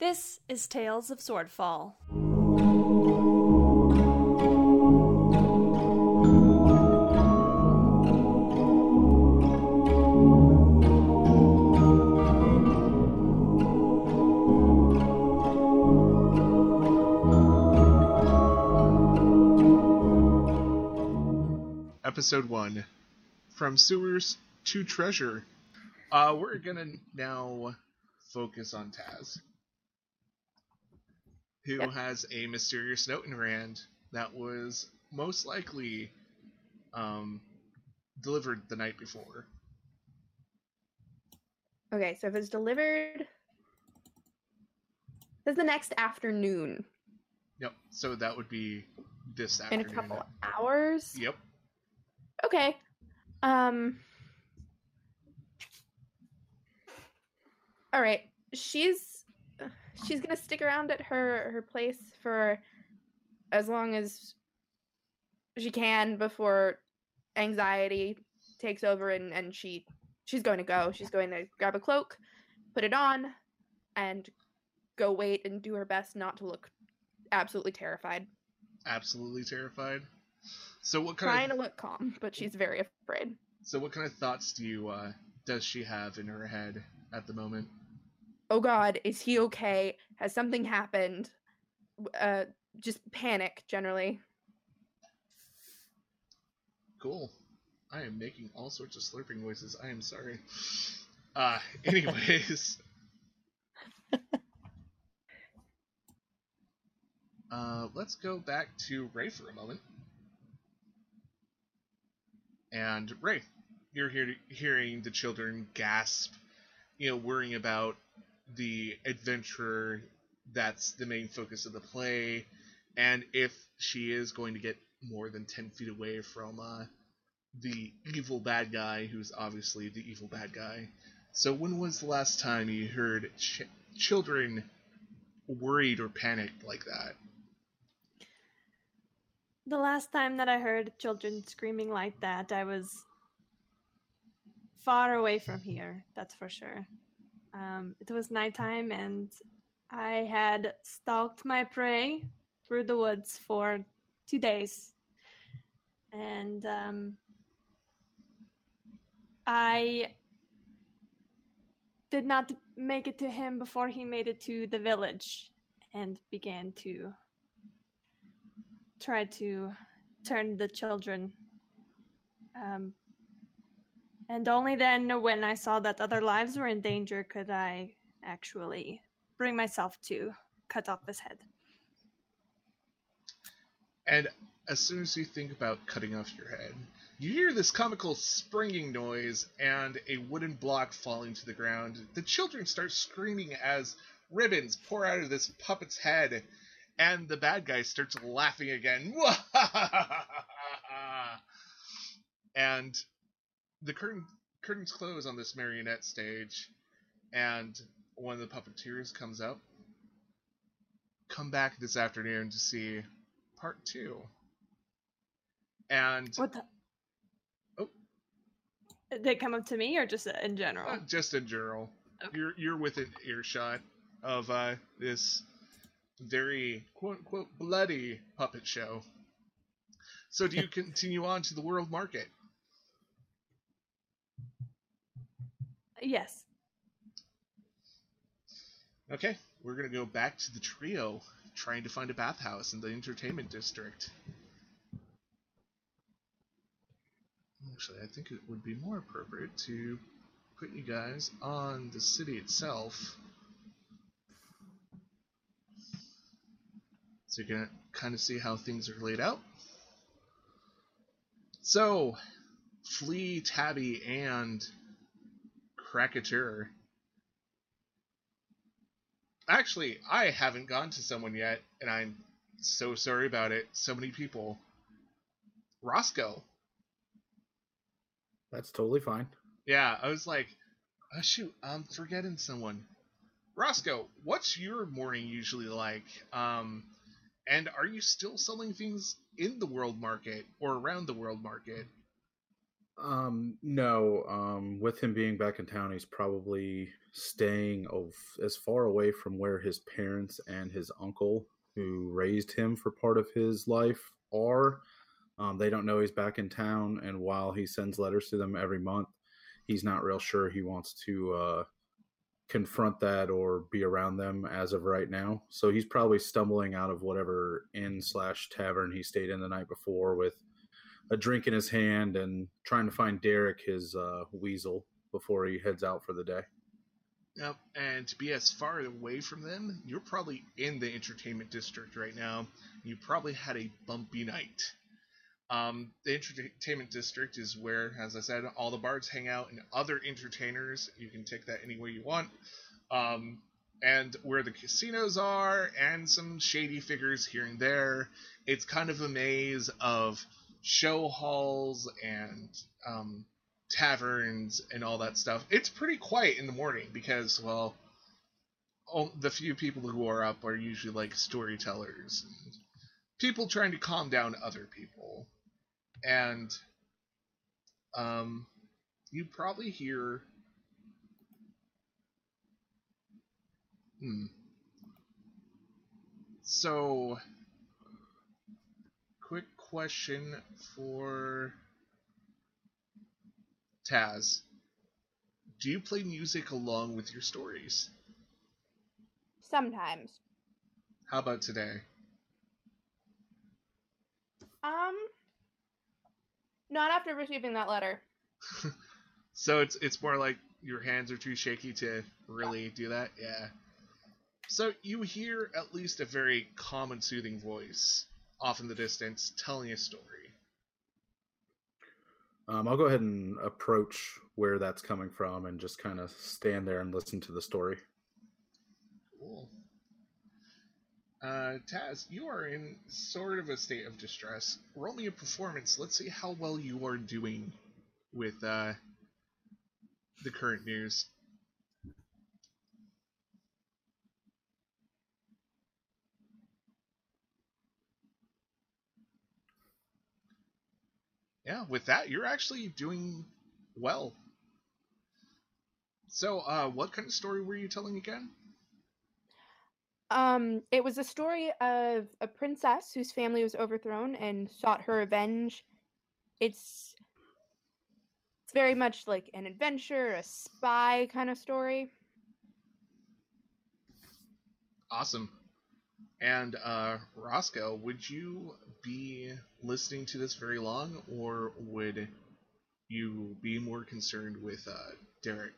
This is Tales of Swordfall. Episode 1 From Sewers to Treasure. Uh, we're gonna now focus on Taz, who Yep. has a mysterious note in her hand that was most likely um, delivered the night before. Okay, so if it's delivered, this is the next afternoon Yep. So that would be this afternoon. in a couple hours. Yep. Okay. Um. All right. She's she's gonna stick around at her her place for as long as she can before anxiety takes over and and she she's going to go. She's going to grab a cloak, put it on, and go wait and do her best not to look absolutely terrified. Absolutely terrified. So what kind Trying of to look calm, but she's very afraid. so what kind of thoughts do you uh, does she have in her head at the moment? Oh god is he okay has something happened uh just panic generally Cool. I am making all sorts of slurping noises. I am sorry. Uh, anyways. uh, let's go back to Ray for a moment. And Ray, you're here hearing the children gasp, you know, worrying about the adventurer that's the main focus of the play, and if she is going to get more than 10 feet away from uh, the evil bad guy, who's obviously the evil bad guy. So, when was the last time you heard ch- children worried or panicked like that? The last time that I heard children screaming like that, I was far away from here, that's for sure. Um, it was nighttime, and I had stalked my prey through the woods for two days. And um, I did not make it to him before he made it to the village and began to try to turn the children. Um, and only then, when I saw that other lives were in danger, could I actually bring myself to cut off his head. And as soon as you think about cutting off your head, you hear this comical springing noise and a wooden block falling to the ground. The children start screaming as ribbons pour out of this puppet's head, and the bad guy starts laughing again. and the curtain curtains close on this marionette stage, and one of the puppeteers comes up. Come back this afternoon to see part two. And What the? Oh. Did they come up to me or just in general? uh, just in general, Okay. you're you're within earshot of uh, this very quote unquote bloody puppet show. So do you continue on to the world market? Yes. Okay, we're gonna go back to the trio trying to find a bathhouse in the entertainment district. Actually, I think it would be more appropriate to put you guys on the city itself. So you can kind of see how things are laid out. So, Flea, Tabby, and Krakatur Actually, I haven't gone to someone yet, and I'm so sorry about it. So many people. Roscoe. That's totally fine. Yeah, I was like, oh shoot, I'm forgetting someone. Roscoe, what's your morning usually like? Um, and are you still selling things in the world market or around the world market? Um, no. Um, with him being back in town, he's probably staying of, as far away from where his parents and his uncle, who raised him for part of his life, are. Um, they don't know he's back in town, and while he sends letters to them every month, he's not real sure he wants to uh, confront that or be around them as of right now. So he's probably stumbling out of whatever inn slash tavern he stayed in the night before with a drink in his hand and trying to find Derek, his uh, weasel, before he heads out for the day. Yep, and to be as far away from them, you're probably in the entertainment district right now. You probably had a bumpy night. Um, the entertainment district is where, as I said, all the bards hang out and other entertainers. You can take that any way you want. Um, and where the casinos are, and some shady figures here and there. It's kind of a maze of show halls and um, taverns and all that stuff. It's pretty quiet in the morning because, well, all, the few people who are up are usually like storytellers and people trying to calm down other people and um, you probably hear. Hmm. So, question for Taz. Do you play music along with your stories? Sometimes. How about today? Um, not after receiving that letter. so it's it's more like your hands are too shaky to really do that. Yeah. So you hear at least a very calm and soothing voice off in the distance telling a story. Um, I'll go ahead and approach where that's coming from and just kind of stand there and listen to the story. Cool. Uh, Taz, you are in sort of a state of distress. Roll me a performance. Let's see how well you are doing with uh, the current news. Yeah, with that, you're actually doing well. So, uh, what kind of story were you telling again? Um, it was a story of a princess whose family was overthrown and sought her revenge. It's it's very much like an adventure, a spy kind of story. Awesome. And uh, Roscoe, would you be listening to this very long, or would you be more concerned with uh, Derek?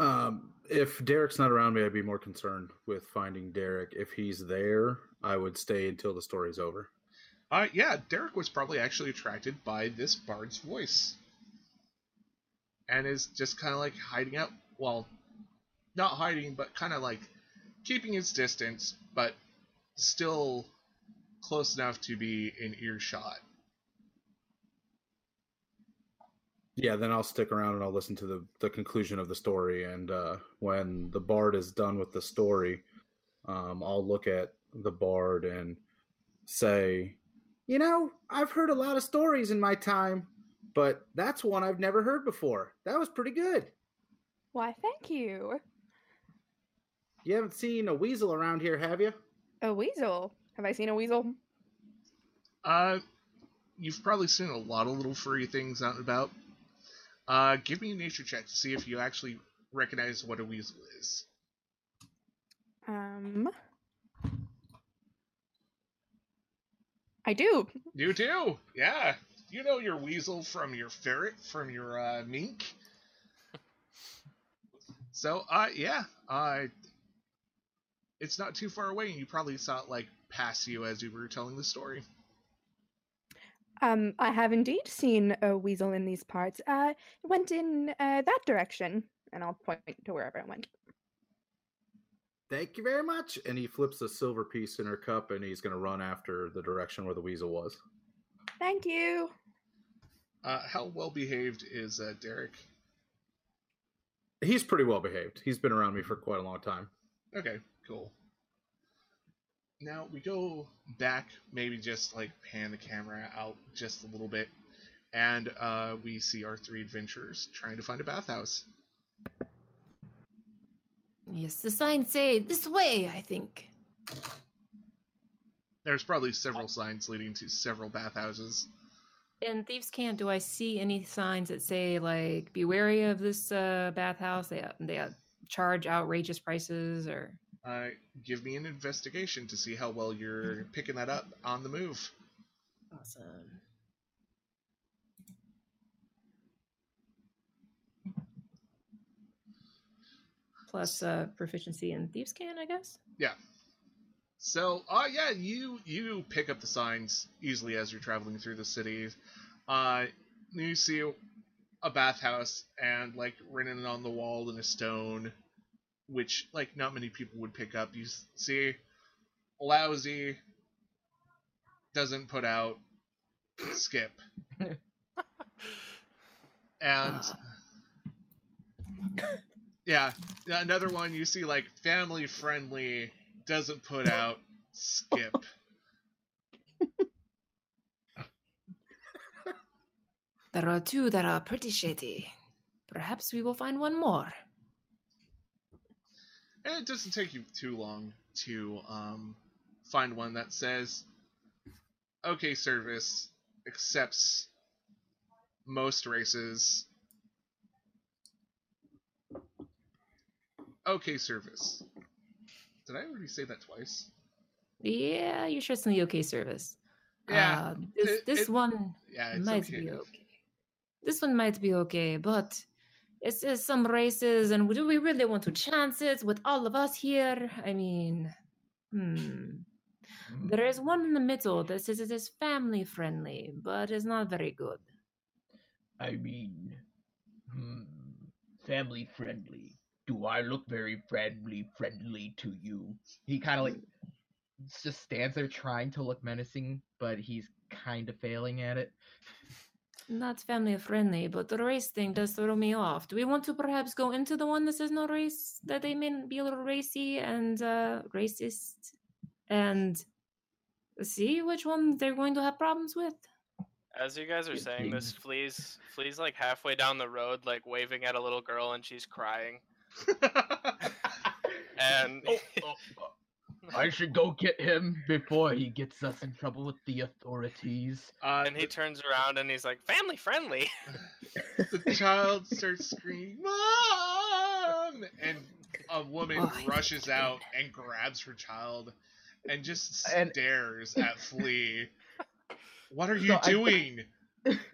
Um, if Derek's not around me, I'd be more concerned with finding Derek. If he's there, I would stay until the story's over. Uh, yeah, Derek was probably actually attracted by this bard's voice. And is just kind of like hiding out. Well, not hiding, but kind of like keeping his distance, but still close enough to be in earshot. Yeah, then I'll stick around and I'll listen to the, the conclusion of the story. And uh, when the bard is done with the story, um, I'll look at the bard and say, You know, I've heard a lot of stories in my time, but that's one I've never heard before. That was pretty good. Why, thank you. You haven't seen a weasel around here, have you? A weasel? Have I seen a weasel? Uh, you've probably seen a lot of little furry things out and about. Uh, give me a nature check to see if you actually recognize what a weasel is. Um, I do. You do, yeah. You know your weasel from your ferret, from your uh, mink. so, uh, yeah, uh, it's not too far away, and you probably saw it like pass you as you were telling the story. Um, I have indeed seen a weasel in these parts. Uh, it went in uh, that direction, and I'll point to wherever it went. Thank you very much. And he flips a silver piece in her cup, and he's going to run after the direction where the weasel was. Thank you. Uh, how well behaved is uh, Derek? He's pretty well behaved. He's been around me for quite a long time. Okay, cool. Now we go back, maybe just like pan the camera out just a little bit. and uh, we see our three adventurers trying to find a bathhouse. Yes, the signs say this way, I think. There's probably several signs leading to several bathhouses. In Thieves' Cant, do I see any signs that say like "Be wary of this uh, bathhouse"? They they uh, charge outrageous prices, or Uh, give me an investigation to see how well you're picking that up on the move. awesome. Plus uh, proficiency in Thieves' Cant, I guess. Yeah. So, uh, yeah, you you pick up the signs easily as you're traveling through the city. Uh, you see a bathhouse and like written on the wall in a stone, which like not many people would pick up. You see, lousy doesn't put out skip, and yeah, another one you see like family friendly doesn't put out skip. There are two that are pretty shady. Perhaps we will find one more. And it doesn't take you too long to um, find one that says, "Okay, service accepts most races." Okay, service. Did I already say that twice? Yeah, you're sure it's in the okay service. Yeah, Uh, this it- this it- one Yeah, might okay. be okay. This one might be okay, but it says some races, and do we really want to chance it with all of us here? I mean, hmm. There is one in the middle that says it is family friendly, but it's not very good. I mean, hmm, family friendly. Do I look very friendly friendly to you? He kind of like just stands there trying to look menacing, but he's kind of failing at it. Not family friendly, but the race thing does throw me off. Do we want to perhaps go into the one that says no race, that they may be a little racy and uh, racist, and see which one they're going to have problems with? As you guys are saying this, seems- Flea's Flea's like halfway down the road, like waving at a little girl, and she's crying. And Oh, oh, oh. I should go get him before he gets us in trouble with the authorities. uh, and he turns around and he's like, "Family friendly." the, the child starts screaming, "Mom!" and a woman Oh, rushes out and grabs her child and just And- stares at Flea. What are you So doing?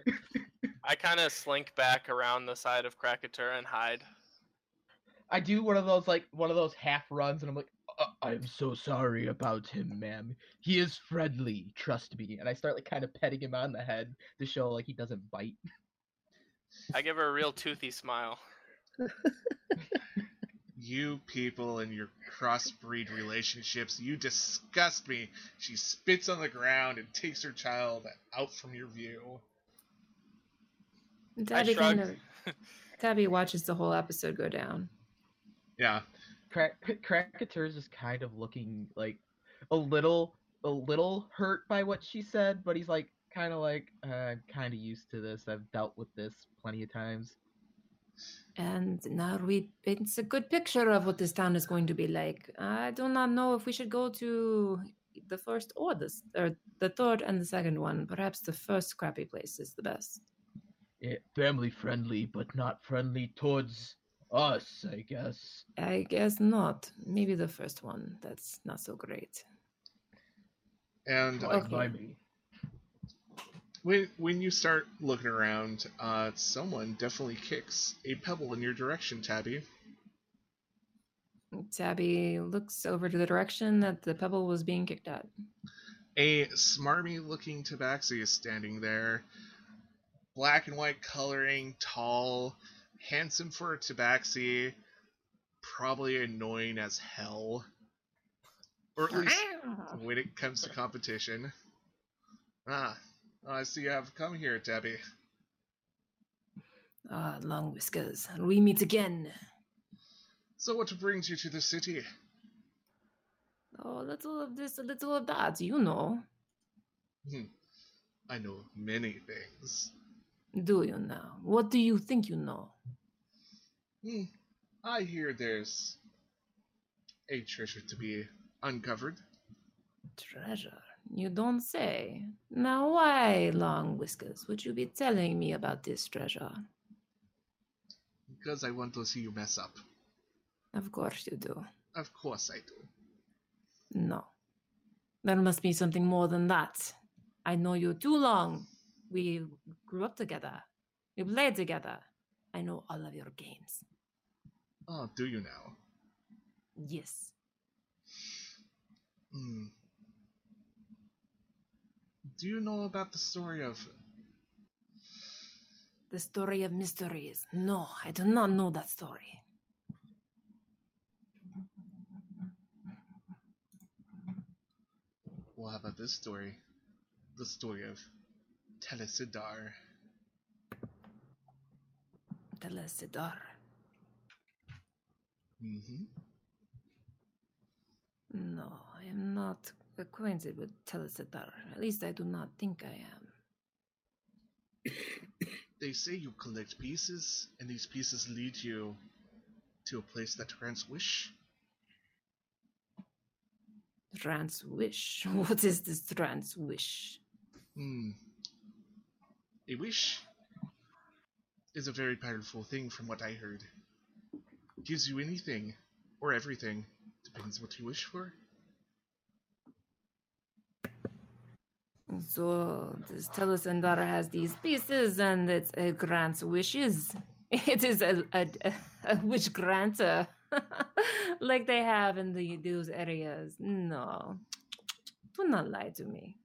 I kind of slink back around the side of Krakatur and hide. I do one of those like one of those half runs, and I'm like, "I'm so sorry about him, ma'am. He is friendly, trust me." And I start like kind of petting him on the head to show like he doesn't bite. I give her a real toothy smile. You people and your crossbreed relationships, you disgust me. She spits on the ground and takes her child out from your view. Tabby shrug. kind of Tabby watches the whole episode go down. Yeah. Crack Krakatur's is kind of looking like a little a little hurt by what she said, but he's like kind of like uh, I'm kind of used to this. I've dealt with this plenty of times. And now we paints a good picture of what this town is going to be like. I do not know if we should go to the first or the or the third and the second one. Perhaps the first crappy place is the best. Eh, family friendly, but not friendly towards us, I guess. I guess not. Maybe the first one. That's not so great. And Fine Okay. by me. when when you start looking around, uh, someone definitely kicks a pebble in your direction, Tabby. Tabby looks over to the direction that the pebble was being kicked at. A smarmy looking tabaxi is standing there. Black and white coloring, tall, handsome for a tabaxi, probably annoying as hell. Or at least when it comes to competition. Ah, I see you have come here, Tabby. Ah, long whiskers. and We meet again. So what brings you to the city? Oh, a little of this, a little of that, you know. I know many things. Do you know? What do you think you know? Hmm. I hear there's a treasure to be uncovered. Treasure? You don't say. Now, why, Long Whiskers, would you be telling me about this treasure? Because I want to see you mess up. Of course you do. Of course I do. No. There must be something more than that. I know you too long. We grew up together. We played together. I know all of your games. Oh, do you now? Yes. Hmm. Do you know about the story of The story of mysteries. No, I do not know that story. well how about this story? The story of Telesidar. Telesidar. Mm-hmm. No, I am not acquainted with Telesidar. At least I do not think I am. They say you collect pieces, and these pieces lead you to a place that grants wish. Trans wish. What is this trans wish? Hmm. A wish is a very powerful thing from what I heard. Gives you anything or everything. Depends what you wish for. So this Telesandar has these pieces and it, it grants wishes. It is a, a, a wish granter. Uh, like they have in the those areas. No. Do not lie to me.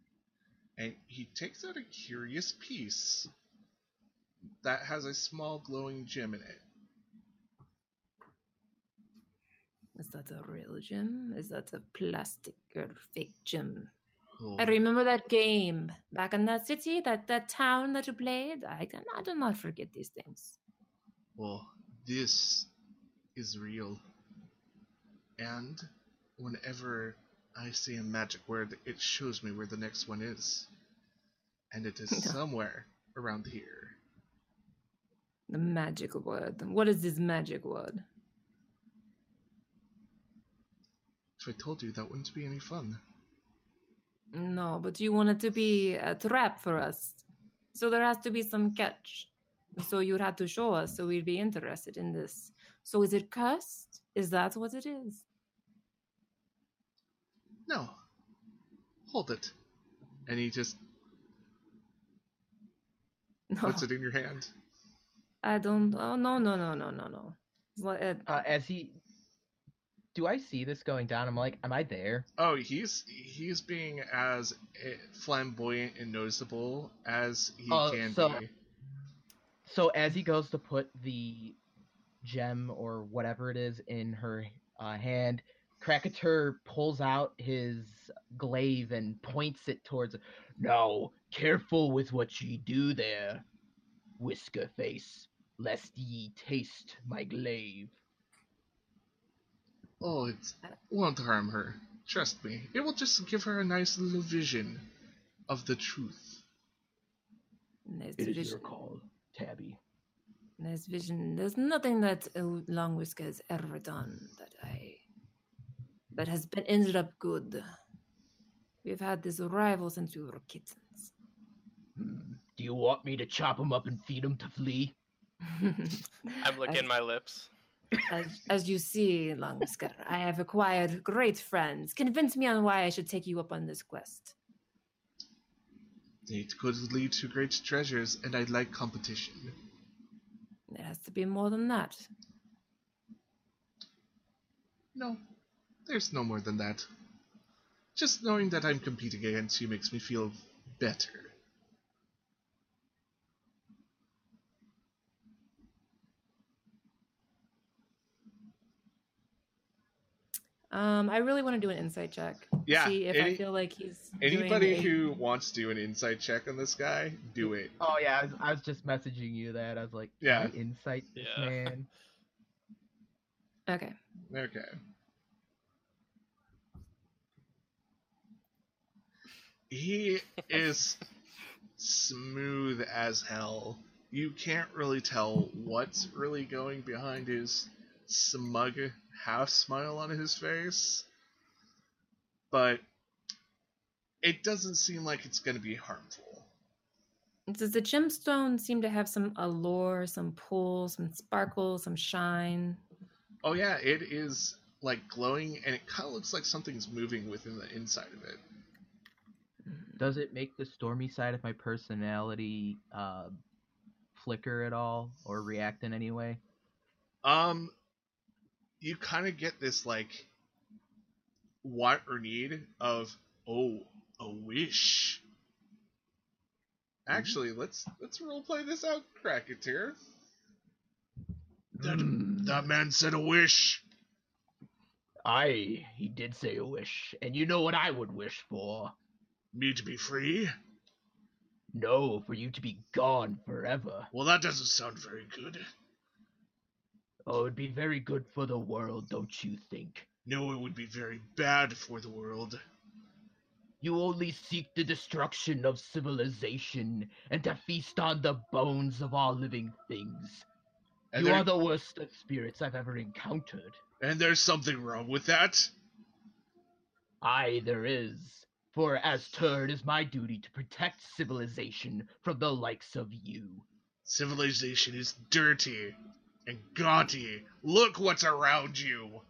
And he takes out a curious piece that has a small glowing gem in it. Is that a real gem? Is that a plastic or fake gem? Oh, I remember that game back in that city, that, that town that you played. I, can, I do not forget these things. Well, this is real. And whenever I say a magic word, it shows me where the next one is. And it is somewhere around here. The magic word. What is this magic word? If I told you, that wouldn't be any fun. No, but you want it to be a trap for us. So there has to be some catch. So you'd have to show us so we'd be interested in this. So is it cursed? Is that what it is? No. Hold it. And he just No, puts it in your hand. I don't. Oh, no, no, no, no, no, no. It's like, uh, Uh, as he, do I see this going down? I'm like, am I there? Oh, he's he's being as eh, flamboyant and noticeable as he Oh, can so- be. So as he goes to put the gem or whatever it is in her uh, hand, Krakatur pulls out his glaive and points it towards. Now, careful with what ye do there, Whisker Face, lest ye taste my glaive. Oh, it won't harm her. Trust me. It will just give her a nice little vision of the truth. nice It is vision. your call, Tabby. Nice vision. There's nothing that Long Whisker has ever done that I that has been ended up good. We've had this rival since we were kittens. Hmm. Do you want me to chop him up and feed him to Flea? I'm licking my lips. as, as you see, Long I have acquired great friends. Convince me on why I should take you up on this quest. It could lead to great treasures, and I like competition. There has to be more than that. No, there's no more than that. Just knowing that I'm competing against you makes me feel better. Um, I really want to do an insight check. Yeah, See if any- I feel like he's doing Anybody a- who wants to do an insight check on this guy, do it. Oh yeah, I was, I was just messaging you that. I was like, Yeah. yeah, insight this Yeah. man. Okay. Okay. He is smooth as hell you can't really tell what's really going behind his smug half smile on his face. But it doesn't seem like it's going to be harmful. Does the gemstone seem to have some allure, some pull, some sparkle, some shine? Oh yeah, it is like glowing and it kind of looks like something's moving within the inside of it. Does it make the stormy side of my personality uh, flicker at all or react in any way? Um you kind of get this like want or need of oh, a wish. Actually, let's let's role play this out, Krakatur. That Hmm. that man said a wish. I, he did say a wish, and you know what I would wish for? Me to be free? No, for you to be gone forever. Well, that doesn't sound very good. Oh, it'd be very good for the world, don't you think? No, it would be very bad for the world. You only seek the destruction of civilization and to feast on the bones of all living things. And, you are the worst of spirits I've ever encountered. and there's something wrong with that. Aye, there is. For as Tur, it is my duty to protect civilization from the likes of you. Civilization is dirty and gaudy. Look what's around you.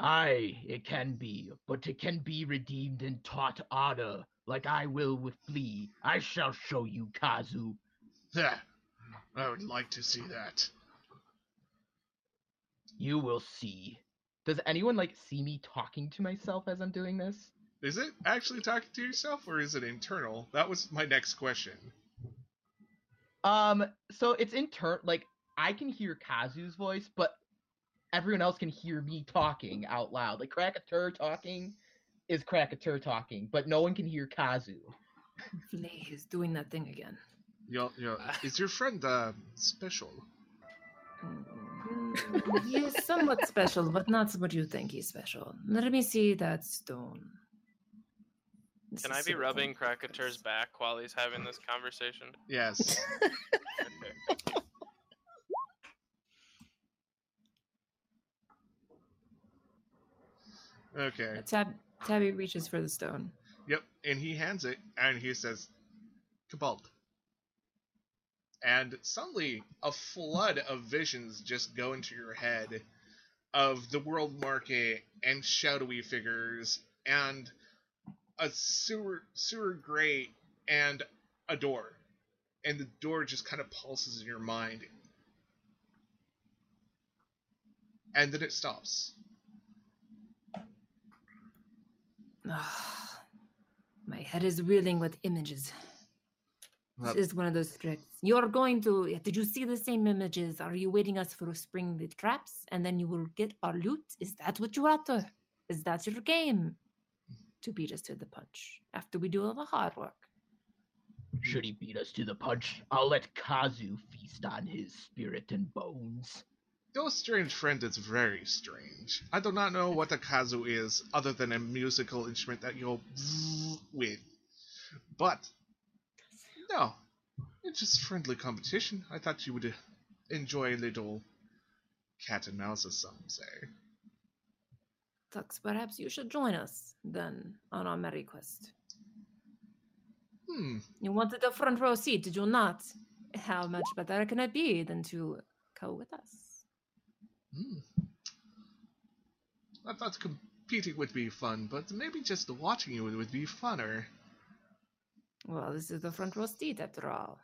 Aye, it can be, but it can be redeemed and taught honor, like I will with Flea. I shall show you, Kazu. I would like to see that. You will see. Does anyone like see me talking to myself as I'm doing this? Is it actually talking to yourself or is it internal? That was my next question. Um, so it's intern like I can hear Kazu's voice, but everyone else can hear me talking out loud. Like Krakatur talking is Krakatur talking, but no one can hear Kazu. Flay is doing that thing again. Yo, yo, is your friend uh, special? He is somewhat special, but not what you think he's special. Let me see that stone. This Can I be rubbing complex. Krakatur's back while he's having this conversation? Yes. Okay. Tab- Tabby reaches for the stone. Yep, and he hands it, and he says, Cabald. And suddenly, a flood of visions just go into your head of the world market and shadowy figures and a sewer sewer grate and a door. And the door just kind of pulses in your mind. And then it stops. My head is reeling with images. Well- is one of those tricks. You're going to. Did you see the same images? Are you waiting us for spring the traps and then you will get our loot? Is that what you're after? Is that your game? To beat us to the punch after we do all the hard work. Should he beat us to the punch, I'll let Kazu feast on his spirit and bones. Your strange friend is very strange. I do not know what a kazu is, other than a musical instrument that you zzz with. But, no, it's just friendly competition. I thought you would uh, enjoy a little cat and mouse, as some say. Tux, perhaps you should join us then on our merry quest. Hmm, You wanted a front row seat, did you not? How much better can it be than to go with us? hmm. I thought competing would be fun, but maybe just watching you would be funner. Well, this is the front row seat after all.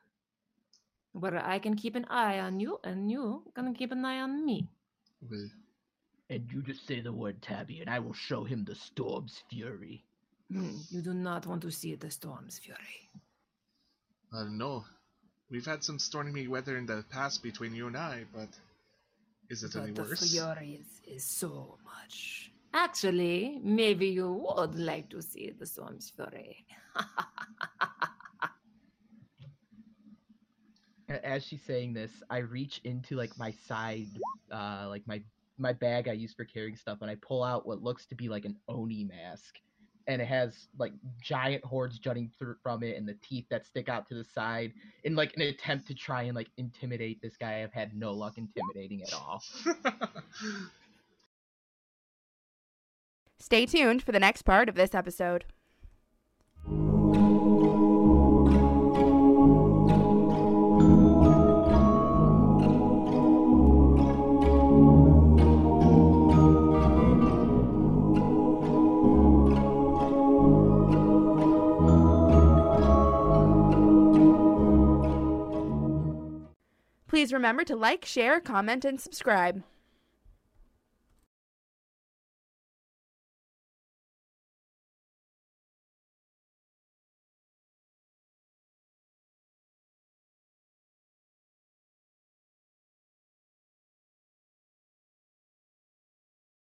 Where I can keep an eye on you, and you can keep an eye on me. Well, And you just say the word Tabby, and I will show him the storm's fury. Hmm, You do not want to see the storm's fury. I don't know. We've had some stormy weather in the past between you and I, but is it any But the worse? fury is, is so much. Actually, maybe you would like to see the Swam's Fury. As she's saying this, I reach into like my side, uh, like my my bag I use for carrying stuff, and I pull out what looks to be like an oni mask, and it has like giant hordes jutting through from it, and the teeth that stick out to the side, in like an attempt to try and like intimidate this guy. I've had no luck intimidating at all. Stay tuned for the next part of this episode. Please remember to like, share, comment, and subscribe.